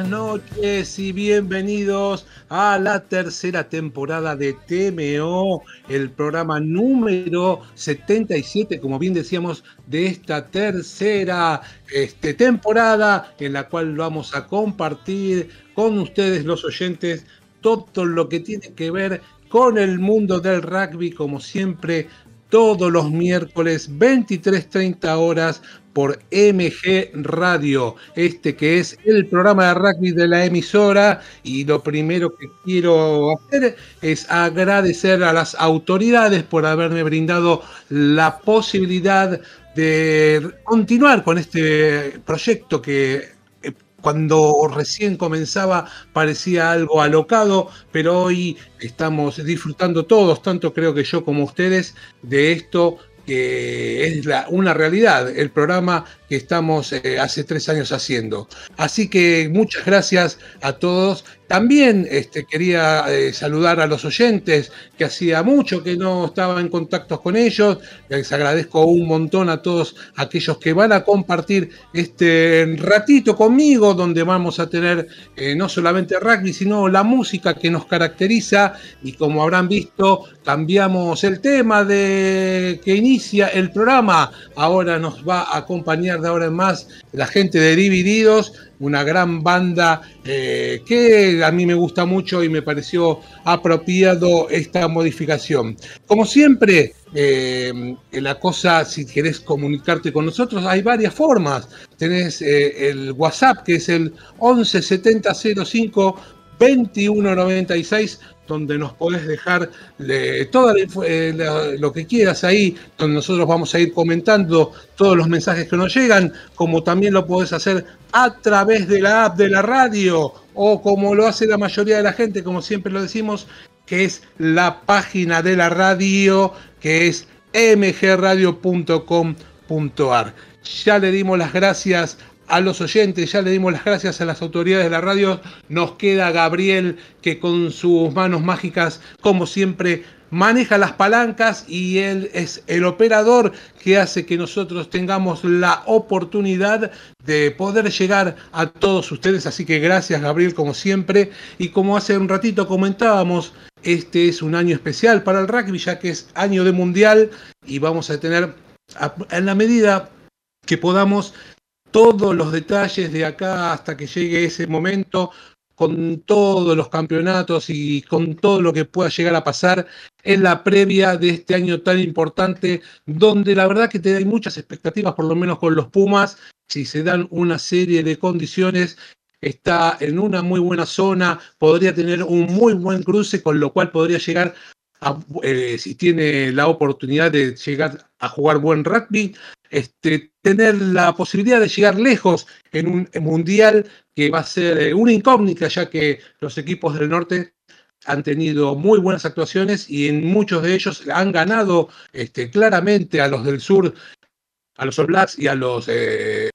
buenas noches y bienvenidos a la tercera temporada de TMO, el programa número 77, como bien decíamos, de esta tercera este, temporada en la cual vamos a compartir con ustedes los oyentes todo lo que tiene que ver con el mundo del rugby, como siempre, todos los miércoles 23.30 horas por MG Radio, este que es el programa de rugby de la emisora. Y lo primero que quiero hacer es agradecer a las autoridades por haberme brindado la posibilidad de continuar con este proyecto que cuando recién comenzaba parecía algo alocado, pero hoy estamos disfrutando todos, tanto creo que yo como ustedes, de esto que es una realidad, el programa que estamos eh, hace tres años haciendo. Así que muchas gracias a todos. También este, quería eh, saludar a los oyentes, que hacía mucho que no estaba en contacto con ellos. Les agradezco un montón a todos aquellos que van a compartir este ratito conmigo, donde vamos a tener eh, no solamente rugby, sino la música que nos caracteriza. Y como habrán visto, cambiamos el tema de que inicia el programa. Ahora nos va a acompañar de ahora en más la gente de Divididos, una gran banda eh, que a mí me gusta mucho y me pareció apropiado esta modificación. Como siempre, eh, la cosa, si querés comunicarte con nosotros, hay varias formas. Tenés eh, el WhatsApp, que es el 117005 2196 donde nos podés dejar todo eh, lo que quieras ahí, donde nosotros vamos a ir comentando todos los mensajes que nos llegan, como también lo podés hacer a través de la app de la radio o como lo hace la mayoría de la gente, como siempre lo decimos, que es la página de la radio, que es mgradio.com.ar. Ya le dimos las gracias a los oyentes, ya le dimos las gracias a las autoridades de la radio. Nos queda Gabriel que con sus manos mágicas, como siempre, maneja las palancas y él es el operador que hace que nosotros tengamos la oportunidad de poder llegar a todos ustedes. Así que gracias Gabriel como siempre. Y como hace un ratito comentábamos, este es un año especial para el rugby ya que es año de mundial y vamos a tener en la medida que podamos todos los detalles de acá hasta que llegue ese momento, con todos los campeonatos y con todo lo que pueda llegar a pasar en la previa de este año tan importante, donde la verdad que te hay muchas expectativas, por lo menos con los Pumas, si se dan una serie de condiciones está en una muy buena zona, podría tener un muy buen cruce, con lo cual podría llegar eh, si tiene la oportunidad de llegar a jugar buen rugby, este, tener la posibilidad de llegar lejos en un mundial que va a ser eh, una incógnita, ya que los equipos del norte han tenido muy buenas actuaciones y en muchos de ellos han ganado este, claramente a los del sur, a los All Blacks y a los eh,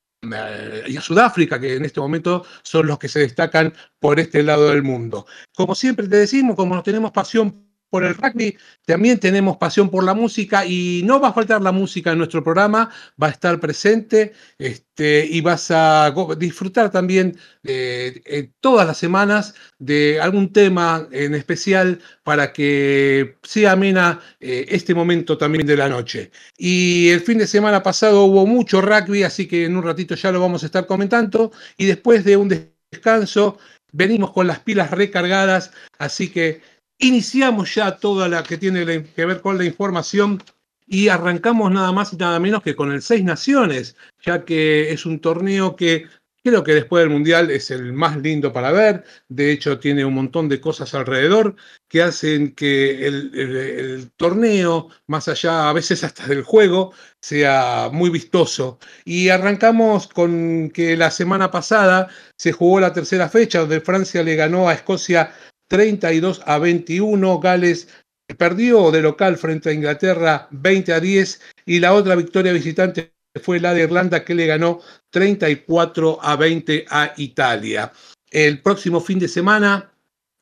y a Sudáfrica, que en este momento son los que se destacan por este lado del mundo. Como siempre te decimos, como no tenemos pasión por el rugby, también tenemos pasión por la música y no va a faltar la música en nuestro programa, va a estar presente este, y vas a disfrutar también eh, todas las semanas de algún tema en especial para que sea amena eh, este momento también de la noche. Y el fin de semana pasado hubo mucho rugby, así que en un ratito ya lo vamos a estar comentando y después de un descanso venimos con las pilas recargadas, así que Iniciamos ya toda la que tiene que ver con la información y arrancamos nada más y nada menos que con el Seis Naciones, ya que es un torneo que creo que después del Mundial es el más lindo para ver. De hecho, tiene un montón de cosas alrededor que hacen que el, torneo, más allá a veces hasta del juego, sea muy vistoso. Y arrancamos con que la semana pasada se jugó la tercera fecha, donde Francia le ganó a Escocia 32 a 21. Gales perdió de local frente a Inglaterra 20 a 10 y la otra victoria visitante fue la de Irlanda que le ganó 34 a 20 a Italia. El próximo fin de semana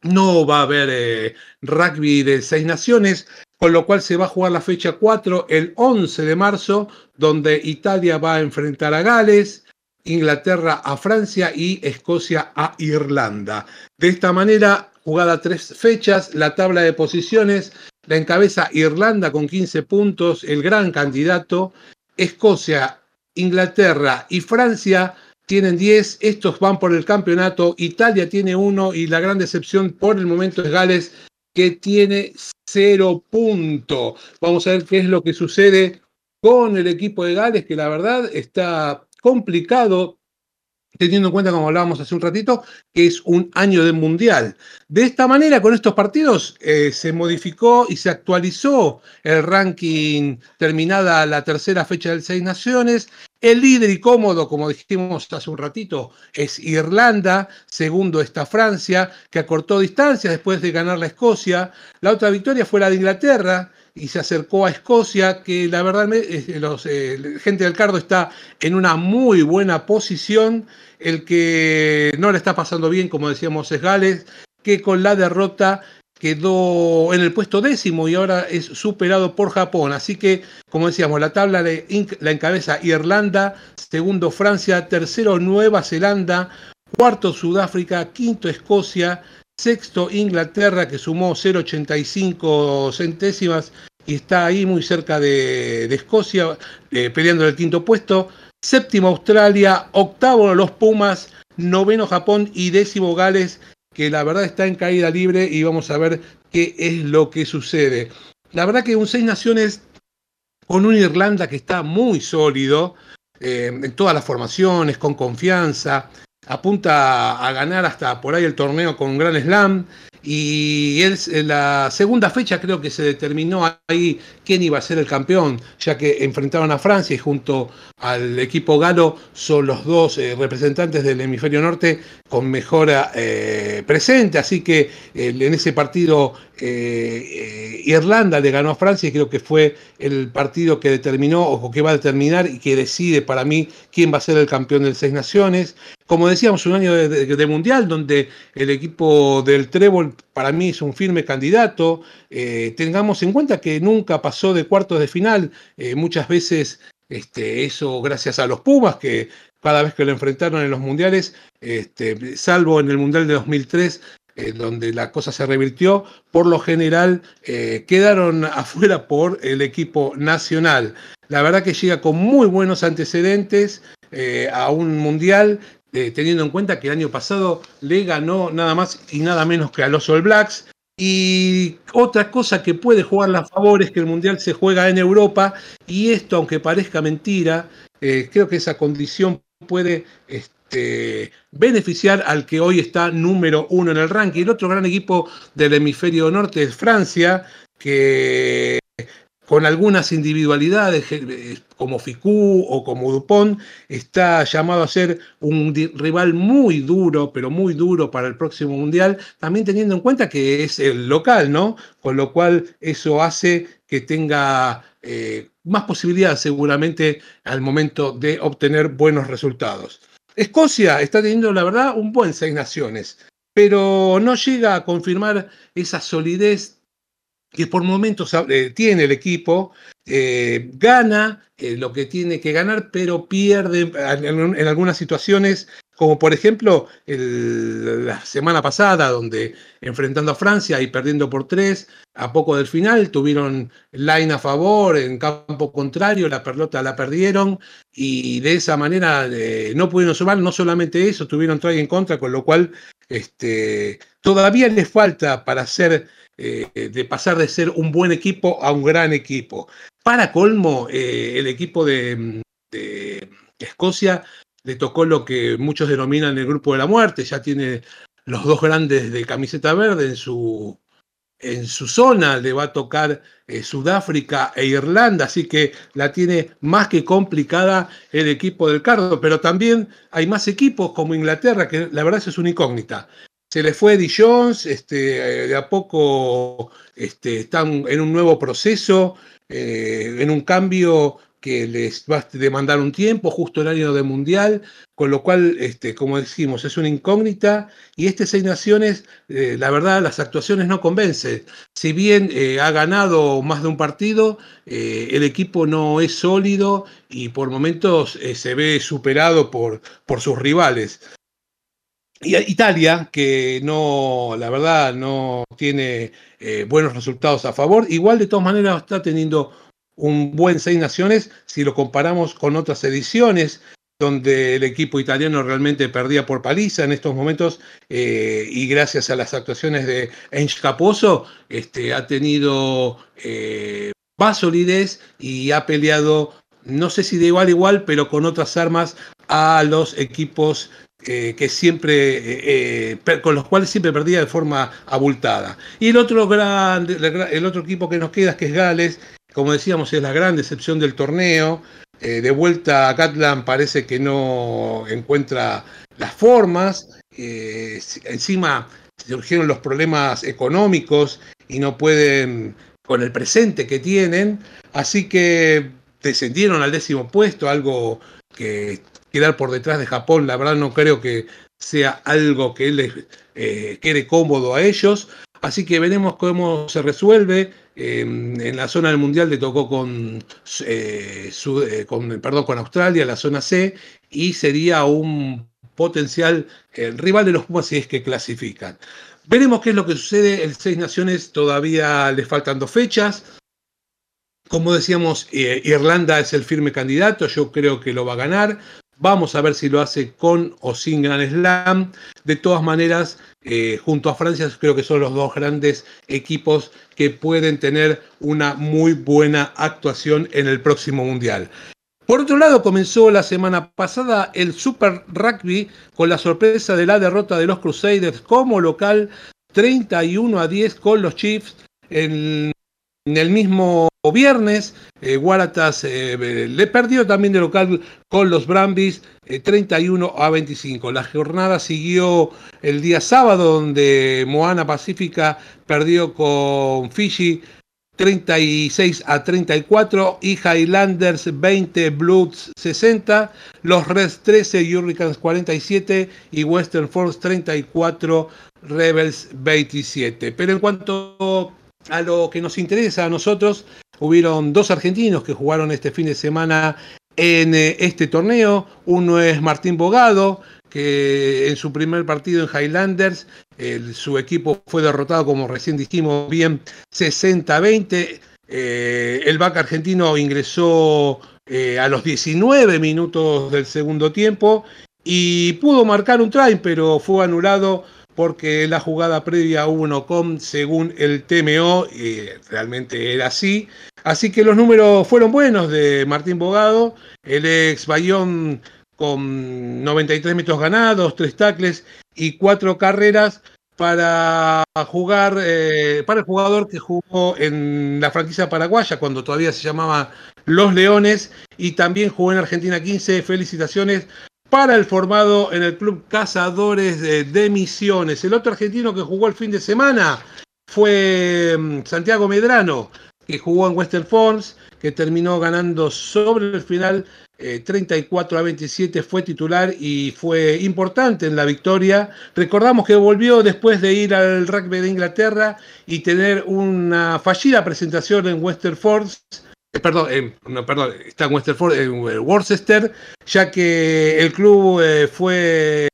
no va a haber eh, rugby de seis naciones, con lo cual se va a jugar la fecha 4 el 11 de marzo, donde Italia va a enfrentar a Gales, Inglaterra a Francia y Escocia a Irlanda. De esta manera, jugada tres fechas, la tabla de posiciones la encabeza Irlanda con 15 puntos, el gran candidato. Escocia, Inglaterra y Francia tienen 10, estos van por el campeonato, Italia tiene uno y la gran decepción por el momento es Gales que tiene cero puntos. Vamos a ver qué es lo que sucede con el equipo de Gales, que la verdad está complicado teniendo en cuenta, como hablábamos hace un ratito, que es un año de mundial. De esta manera, con estos partidos, eh, se modificó y se actualizó el ranking terminada la tercera fecha del Seis Naciones. El líder y cómodo, como dijimos hace un ratito, es Irlanda, segundo está Francia, que acortó distancias después de ganar la Escocia. La otra victoria fue la de Inglaterra, y se acercó a Escocia, que la verdad los, eh, gente del Cardo está en una muy buena posición. El que no le está pasando bien, como decíamos, es Gales, que con la derrota quedó en el puesto décimo y ahora es superado por Japón. Así que, como decíamos, la tabla la encabeza Irlanda, segundo Francia, tercero Nueva Zelanda, cuarto Sudáfrica, quinto Escocia, Sexto, Inglaterra, que sumó 0,85 centésimas y está ahí muy cerca de, Escocia, eh, peleando el quinto puesto. Séptimo, Australia. Octavo, los Pumas. Noveno, Japón. Y décimo, Gales, que la verdad está en caída libre y vamos a ver qué es lo que sucede. La verdad que un seis naciones con una Irlanda que está muy sólido eh, en todas las formaciones, con confianza apunta a ganar hasta por ahí el torneo con un gran slam. Y es la segunda fecha creo que se determinó ahí quién iba a ser el campeón, ya que enfrentaron a Francia y junto al equipo galo son los dos eh, representantes del hemisferio norte con mejora eh, presente. Así que eh, en ese partido Irlanda le ganó a Francia y creo que fue el partido que determinó o que va a determinar y que decide para mí quién va a ser el campeón del Seis Naciones. Como decíamos, un año de, mundial donde el equipo del Trébol para mí es un firme candidato. Eh, tengamos en cuenta que nunca pasó de cuartos de final. Eh, muchas veces este, eso gracias a los Pumas, que cada vez que lo enfrentaron en los mundiales, este, salvo en el Mundial de 2003, eh, donde la cosa se revirtió, por lo general quedaron afuera por el equipo nacional. La verdad que llega con muy buenos antecedentes a un mundial eh, teniendo en cuenta que el año pasado le ganó nada más y nada menos que a los All Blacks. Y otra cosa que puede jugarle a favor es que el Mundial se juega en Europa y esto, aunque parezca mentira, eh, creo que esa condición puede este, beneficiar al que hoy está número uno en el ranking. El otro gran equipo del hemisferio norte es Francia, que con algunas individualidades eh, como Ficú o como Dupont, está llamado a ser un rival muy duro, pero muy duro para el próximo Mundial, también teniendo en cuenta que es el local, ¿no? Con lo cual eso hace que tenga eh, más posibilidades seguramente al momento de obtener buenos resultados. Escocia está teniendo, la verdad, un buen seis naciones, pero no llega a confirmar esa solidez que por momentos eh, tiene el equipo, eh, gana eh, lo que tiene que ganar, pero pierde en, algunas situaciones, como por ejemplo la semana pasada, donde enfrentando a Francia y perdiendo por tres, a poco del final tuvieron line a favor, en campo contrario, la pelota la perdieron y de esa manera no pudieron sumar, no solamente eso, tuvieron try en contra, con lo cual este, todavía les falta para ser eh, de pasar de ser un buen equipo a un gran equipo. Para colmo, eh, el equipo de, Escocia le tocó lo que muchos denominan el grupo de la muerte, ya tiene los dos grandes de camiseta verde en su, en su zona, le va a tocar eh, Sudáfrica e Irlanda, así que la tiene más que complicada el equipo del Cardo, pero también hay más equipos como Inglaterra, que la verdad es una incógnita se le fue Eddie Jones, este, de a poco este, están en un nuevo proceso, eh, en un cambio que les va a demandar un tiempo, justo el año de Mundial, con lo cual, este, como decimos, es una incógnita. Y este Seis Naciones, eh, la verdad, las actuaciones no convencen. Si bien eh, ha ganado más de un partido, eh, el equipo no es sólido y por momentos se ve superado por, por sus rivales. Italia, que no, la verdad, no tiene buenos resultados a favor, igual de todas maneras está teniendo un buen Seis Naciones si lo comparamos con otras ediciones donde el equipo italiano realmente perdía por paliza en estos momentos eh, y gracias a las actuaciones de Ench Caposo este, ha tenido eh, más solidez y ha peleado, no sé si de igual a igual, pero con otras armas a los equipos eh, que siempre, con los cuales siempre perdía de forma abultada. Y el otro, gran, el otro equipo que nos queda, que es Gales, como decíamos, es la gran decepción del torneo. Eh, de vuelta a Catlan parece que no encuentra las formas. Eh, encima surgieron los problemas económicos y no pueden con el presente que tienen. Así que descendieron al décimo puesto, algo que quedar por detrás de Japón, la verdad no creo que sea algo que les eh, quede cómodo a ellos. Así que veremos cómo se resuelve. Em, en la zona del Mundial le tocó con, eh, eh, con, perdón, con Australia, la zona C, y sería un potencial rival de los Pumas si es que clasifican. Veremos qué es lo que sucede. El Seis Naciones todavía le faltan dos fechas. Como decíamos, eh, Irlanda es el firme candidato, yo creo que lo va a ganar. Vamos a ver si lo hace con o sin Gran Slam. De todas maneras, eh, junto a Francia creo que son los dos grandes equipos que pueden tener una muy buena actuación en el próximo Mundial. Por otro lado, comenzó la semana pasada el Super Rugby con la sorpresa de la derrota de los Crusaders como local 31 a 10 con los Chiefs en el mismo viernes, eh, Waratahs eh, le perdió también de local con los Brambis 31 eh, a 25. La jornada siguió el día sábado, donde Moana Pacífica perdió con Fiji 36 a 34 y Highlanders 20, Blues 60, los Reds 13, Hurricanes 47 y Western Force 34, Rebels 27. Pero en cuanto a lo que nos interesa a nosotros, hubieron dos argentinos que jugaron este fin de semana en eh, este torneo. Uno es Martín Bogado, que en su primer partido en Highlanders, su equipo fue derrotado, como recién dijimos, bien 60-20. Eh, el back argentino ingresó eh, a los 19 minutos del segundo tiempo y pudo marcar un try, pero fue anulado porque la jugada previa hubo con según el TMO, realmente era así. Así que los números fueron buenos de Martín Bogado, el ex Bayón con 93 metros ganados, tres tacles y cuatro carreras para jugar, eh, para el jugador que jugó en la franquicia paraguaya cuando todavía se llamaba Los Leones y también jugó en Argentina 15. Felicitaciones para el formado en el Club Cazadores de, Misiones. El otro argentino que jugó el fin de semana fue mm, Santiago Medrano, que jugó en Western Force, que terminó ganando sobre el final 34 eh, a 27, fue titular y fue importante en la victoria. Recordamos que volvió después de ir al rugby de Inglaterra y tener una fallida presentación en Western Force eh, perdón, eh, no, perdón, está en Westerford, en Worcester, ya que el club eh, fue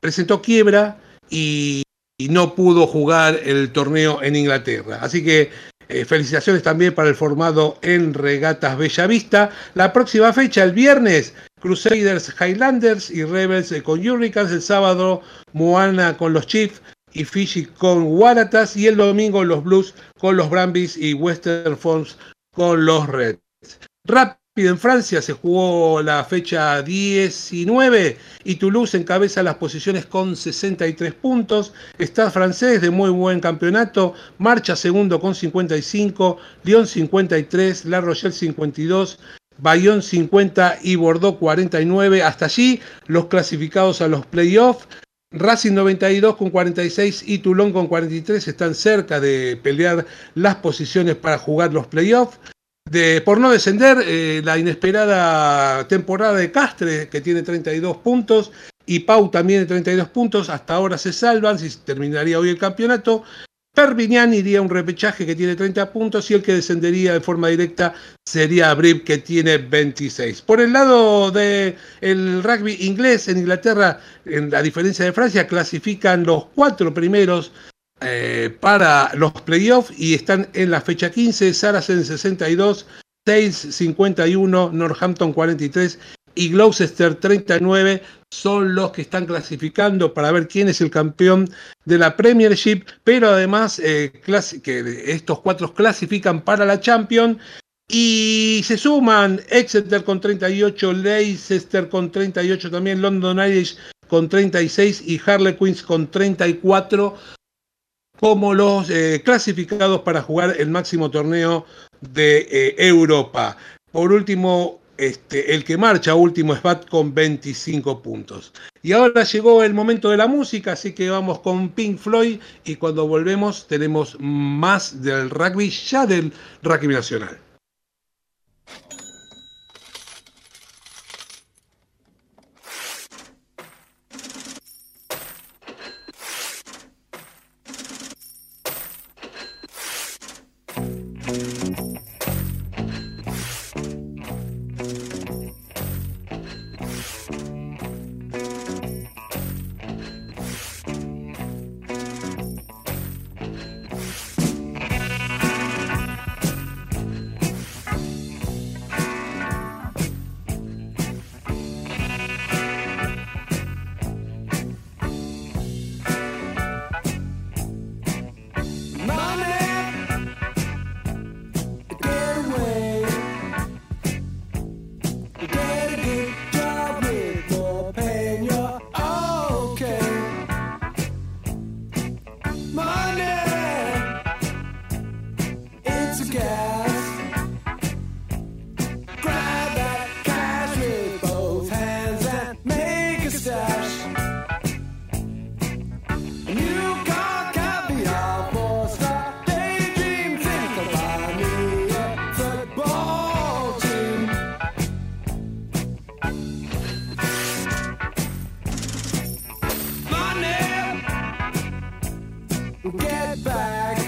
presentó quiebra y, no pudo jugar el torneo en Inglaterra. Así que felicitaciones también para el formado en Regatas Bellavista. La próxima fecha, el viernes, Crusaders Highlanders y Rebels con Hurricanes. El sábado, Moana con los Chiefs y Fiji con Waratahs. Y el domingo, los Blues con los Brambis y Western Force con los Reds. Rápido en Francia se jugó la fecha 19 y Toulouse encabeza las posiciones con 63 puntos. Está francés de muy buen campeonato, marcha segundo con 55, Lyon 53, La Rochelle 52. Bayonne 50 y Bordeaux 49. Hasta allí los clasificados a los playoffs. Racing 92 con 46 y Toulon con 43 están cerca de pelear las posiciones para jugar los playoffs. de, por no descender, eh, la inesperada temporada de Castre, que tiene 32 puntos, y Pau también de 32 puntos, hasta ahora se salvan, si terminaría hoy el campeonato. Perviñán iría a un repechaje que tiene 30 puntos y el que descendería de forma directa sería Abril que tiene 26. Por el lado del rugby inglés en Inglaterra, en la diferencia de Francia, clasifican los cuatro primeros eh, para los playoffs y están en la fecha 15, Saracen 62, 6 51, Northampton 43 y Gloucester 39 son los que están clasificando para ver quién es el campeón de la Premiership, pero además eh, que estos cuatro clasifican para la Champions y se suman Exeter con 38, Leicester con 38 también, London Irish con 36 y Harlequins con 34 como los eh, clasificados para jugar el máximo torneo de eh, Europa. Por último, este, el que marcha último es Bat con 25 puntos. Y ahora llegó el momento de la música, así que vamos con Pink Floyd y cuando volvemos tenemos más del rugby, ya del rugby nacional. Get back.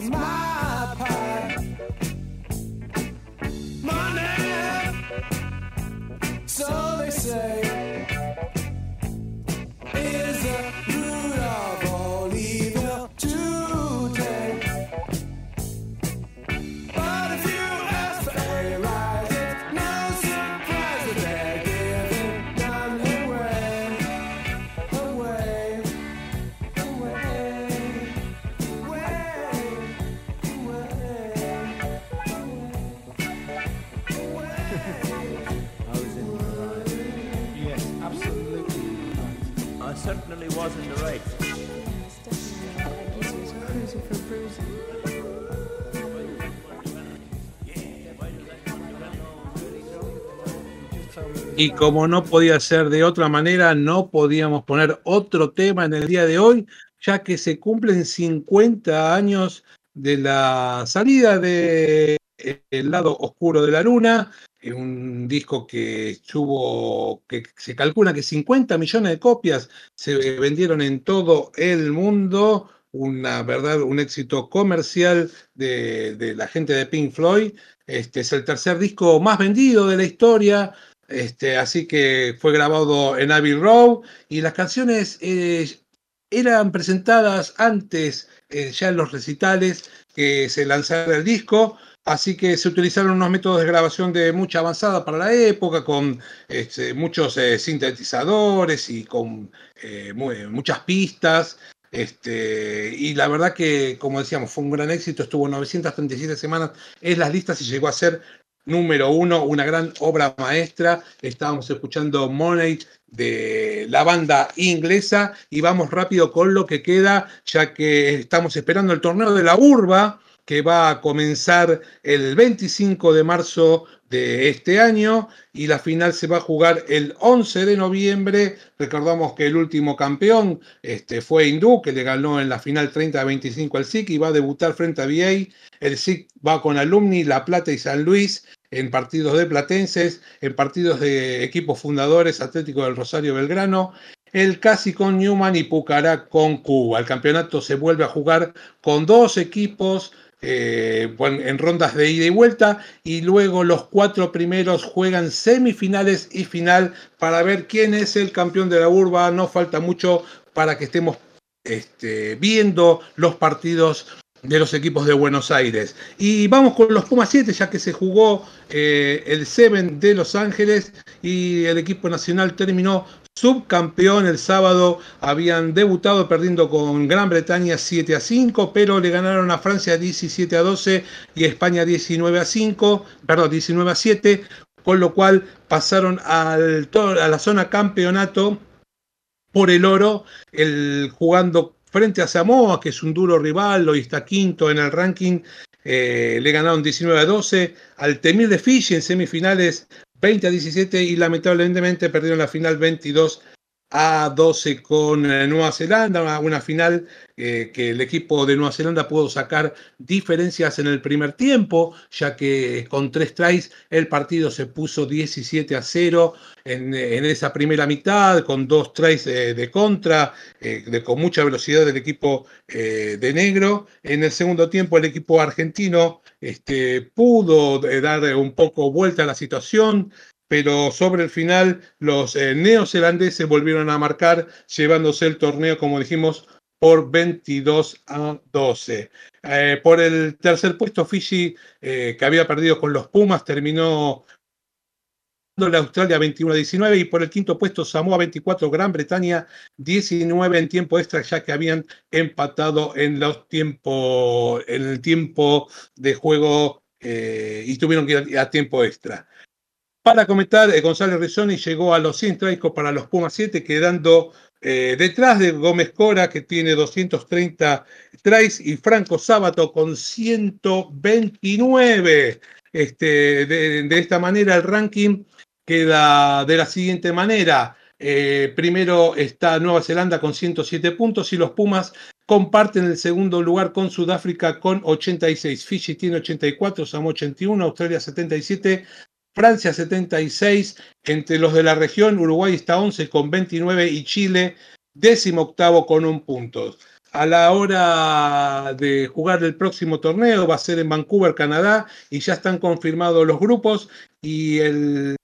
smile. my Y como no podía ser de otra manera, no podíamos poner otro tema en el día de hoy, ya que se cumplen 50 años de la salida de El lado oscuro de la luna, un disco que tuvo, que se calcula que 50 millones de copias se vendieron en todo el mundo, una verdad, un éxito comercial de la gente de Pink Floyd. Este es el tercer disco más vendido de la historia, este, así que fue grabado en Abbey Road y las canciones eh, eran presentadas antes eh, ya en los recitales que se lanzara el disco. Así que se utilizaron unos métodos de grabación de mucha avanzada para la época, con este, muchos eh, sintetizadores y con muchas pistas. Este, y la verdad que, como decíamos, fue un gran éxito, estuvo 937 semanas en las listas y llegó a ser número uno, una gran obra maestra. Estábamos escuchando Money de la banda inglesa y vamos rápido con lo que queda, ya que estamos esperando el torneo de la Urba que va a comenzar el 25 de marzo de este año y la final se va a jugar el 11 de noviembre. Recordamos que el último campeón este, fue Hindú, que le ganó en la final 30 a 25 al SIC y va a debutar frente a VA. El SIC va con Alumni, La Plata y San Luis en partidos de Platenses, en partidos de equipos fundadores Atlético del Rosario Belgrano, el Casi con Newman y Pucará con Cuba. El campeonato se vuelve a jugar con dos equipos eh, en rondas de ida y vuelta y luego los cuatro primeros juegan semifinales y final para ver quién es el campeón de la urba. No falta mucho para que estemos este, viendo los partidos de los equipos de Buenos Aires. Y vamos con los Pumas 7, ya que se jugó eh, el 7 de Los Ángeles y el equipo nacional terminó subcampeón el sábado. Habían debutado perdiendo con Gran Bretaña 7 a 5, pero le ganaron a Francia 17 a 12 y España 19 a 5, perdón, 19 a 7, con lo cual pasaron al, a la zona campeonato por el oro, el, jugando frente a Samoa, que es un duro rival, hoy está quinto en el ranking, eh, le ganaron 19 a 12, al Temir de Fiji en semifinales 20 a 17 y lamentablemente perdieron la final 22 a 12 con eh, Nueva Zelanda, una final eh, que el equipo de Nueva Zelanda pudo sacar diferencias en el primer tiempo, ya que con tres tries el partido se puso 17 a 0 en, esa primera mitad, con dos tries de contra, de, con mucha velocidad del equipo de negro. En el segundo tiempo el equipo argentino este, pudo dar un poco vuelta a la situación, pero sobre el final los eh, neozelandeses volvieron a marcar, llevándose el torneo, como dijimos, por 22 a 12. Eh, por el tercer puesto, Fiji, eh, que había perdido con los Pumas, terminó Australia 21 a 19 y por el quinto puesto Samoa 24, Gran Bretaña 19 en tiempo extra ya que habían empatado en el tiempo de juego y tuvieron que ir a tiempo extra. Para comentar, eh, González Rizzoni llegó a los 100 traicos para los Pumas 7, quedando eh, detrás de Gómez Cora, que tiene 230 tries, y Franco Sábato con 129. Este, de, esta manera, el ranking queda de la siguiente manera. Eh, primero está Nueva Zelanda con 107 puntos y los Pumas comparten el segundo lugar con Sudáfrica con 86. Fiji tiene 84, Samoa 81, Australia 77, Francia 76, entre los de la región, Uruguay está 11 con 29 y Chile décimo octavo con un punto. A la hora de jugar el próximo torneo va a ser en Vancouver, Canadá, y ya están confirmados los grupos y el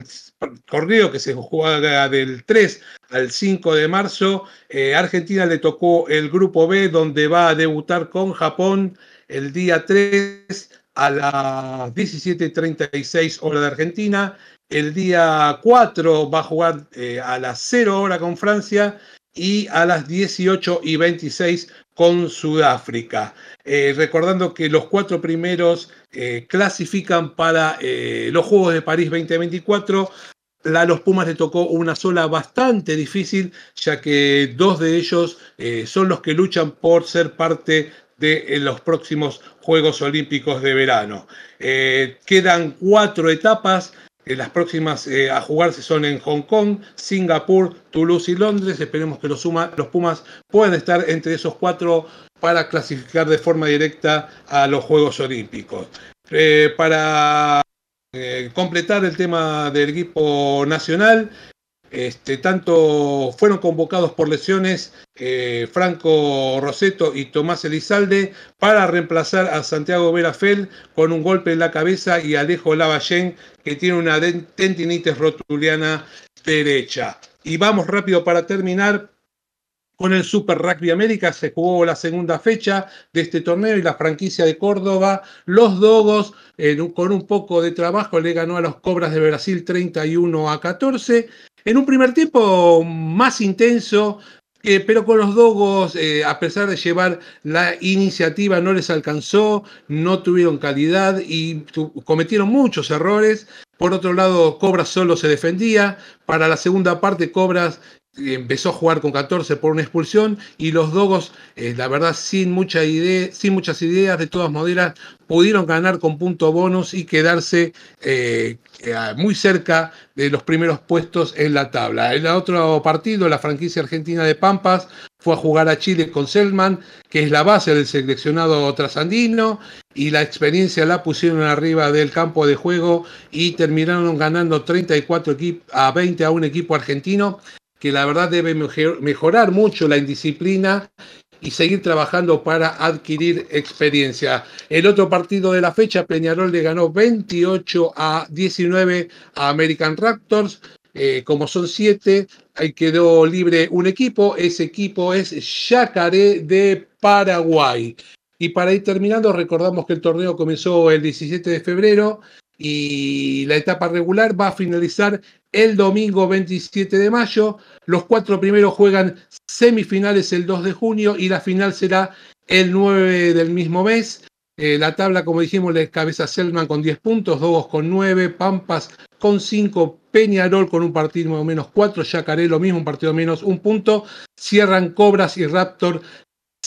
torneo que se juega del 3 al 5 de marzo, eh, Argentina le tocó el grupo B donde va a debutar con Japón el día 3 a las 17.36 hora de Argentina. El día 4 va a jugar eh, a las 0 hora con Francia y a las 18 y 26 con Sudáfrica. Eh, recordando que los cuatro primeros eh, clasifican para los Juegos de París 2024. A los Pumas le tocó una sola bastante difícil, ya que dos de ellos son los que luchan por ser parte de los próximos Juegos Olímpicos de verano. Eh, quedan cuatro etapas. Eh, las próximas eh, a jugarse son en Hong Kong, Singapur, Toulouse y Londres. Esperemos que los, los Pumas puedan estar entre esos cuatro para clasificar de forma directa a los Juegos Olímpicos. para completar el tema del equipo nacional, este, tanto fueron convocados por lesiones eh, Franco Roseto y Tomás Elizalde para reemplazar a Santiago Verafel con un golpe en la cabeza y Alejo Lavallén que tiene una tendinitis rotuliana derecha. Y vamos rápido para terminar con el Super Rugby América se jugó la segunda fecha de este torneo y la franquicia de Córdoba, los Dogos, con un poco de trabajo, le ganó a los Cobras de Brasil 31 a 14. En un primer tiempo más intenso, eh, pero con los Dogos, eh, a pesar de llevar la iniciativa, no les alcanzó, no tuvieron calidad y cometieron muchos errores. Por otro lado, Cobras solo se defendía. Para la segunda parte, Cobras empezó a jugar con 14 por una expulsión y los Dogos, eh, la verdad, sin, mucha idea, sin muchas ideas, de todas maneras, pudieron ganar con punto bonus y quedarse eh, eh, muy cerca de los primeros puestos en la tabla. El otro partido, la franquicia argentina de Pampas fue a jugar a Chile con Selman, que es la base del seleccionado trasandino, y la experiencia la pusieron arriba del campo de juego y terminaron ganando 34 a 20 a un equipo argentino que la verdad debe mejorar mucho la indisciplina y seguir trabajando para adquirir experiencia. El otro partido de la fecha, Peñarol le ganó 28 a 19 a American Raptors. Eh, como son siete, ahí quedó libre un equipo. Ese equipo es Yacaré de Paraguay. Y para ir terminando, recordamos que el torneo comenzó el 17 de febrero y la etapa regular va a finalizar el domingo 27 de mayo. Los cuatro primeros juegan semifinales el 2 de junio y la final será el 9 del mismo mes. Eh, la tabla, como dijimos, le cabeza Selman con 10 puntos, Dogos con 9, Pampas con 5, Peñarol con un partido menos 4, Yacaré lo mismo, un partido menos un punto. Cierran Cobras y Raptor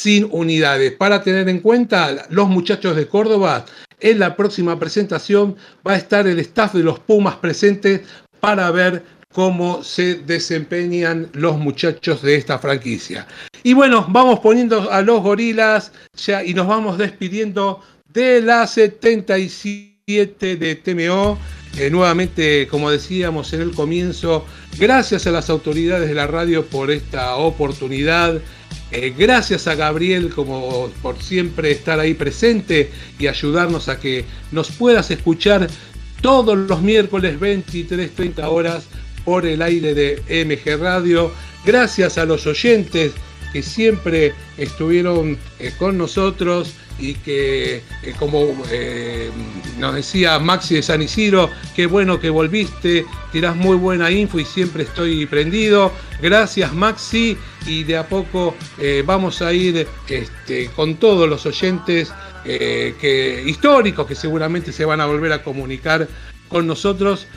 sin unidades. Para tener en cuenta, los muchachos de Córdoba, en la próxima presentación va a estar el staff de los Pumas presentes para ver cómo se desempeñan los muchachos de esta franquicia. Y bueno, vamos poniendo a los gorilas ya, y nos vamos despidiendo de la 77 de TMO. Eh, nuevamente, como decíamos en el comienzo, gracias a las autoridades de la radio por esta oportunidad. Eh, gracias a Gabriel como por siempre estar ahí presente y ayudarnos a que nos puedas escuchar todos los miércoles 23.30 horas por el aire de MG Radio. Gracias a los oyentes que siempre estuvieron eh, con nosotros y que, eh, como eh, nos decía Maxi de San Isidro, qué bueno que volviste, tirás muy buena info y siempre estoy prendido. Gracias Maxi y de a poco vamos a ir este, con todos los oyentes que, históricos que seguramente se van a volver a comunicar con nosotros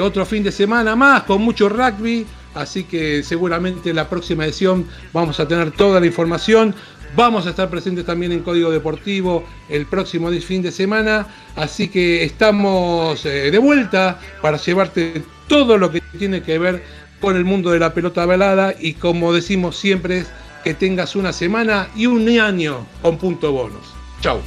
otro fin de semana más con mucho rugby así que seguramente en la próxima edición vamos a tener toda la información. Vamos a estar presentes también en Código Deportivo el próximo fin de semana, así que estamos eh, de vuelta para llevarte todo lo que tiene que ver con el mundo de la pelota balada y como decimos siempre, que tengas una semana y un año con punto bonus. Chau.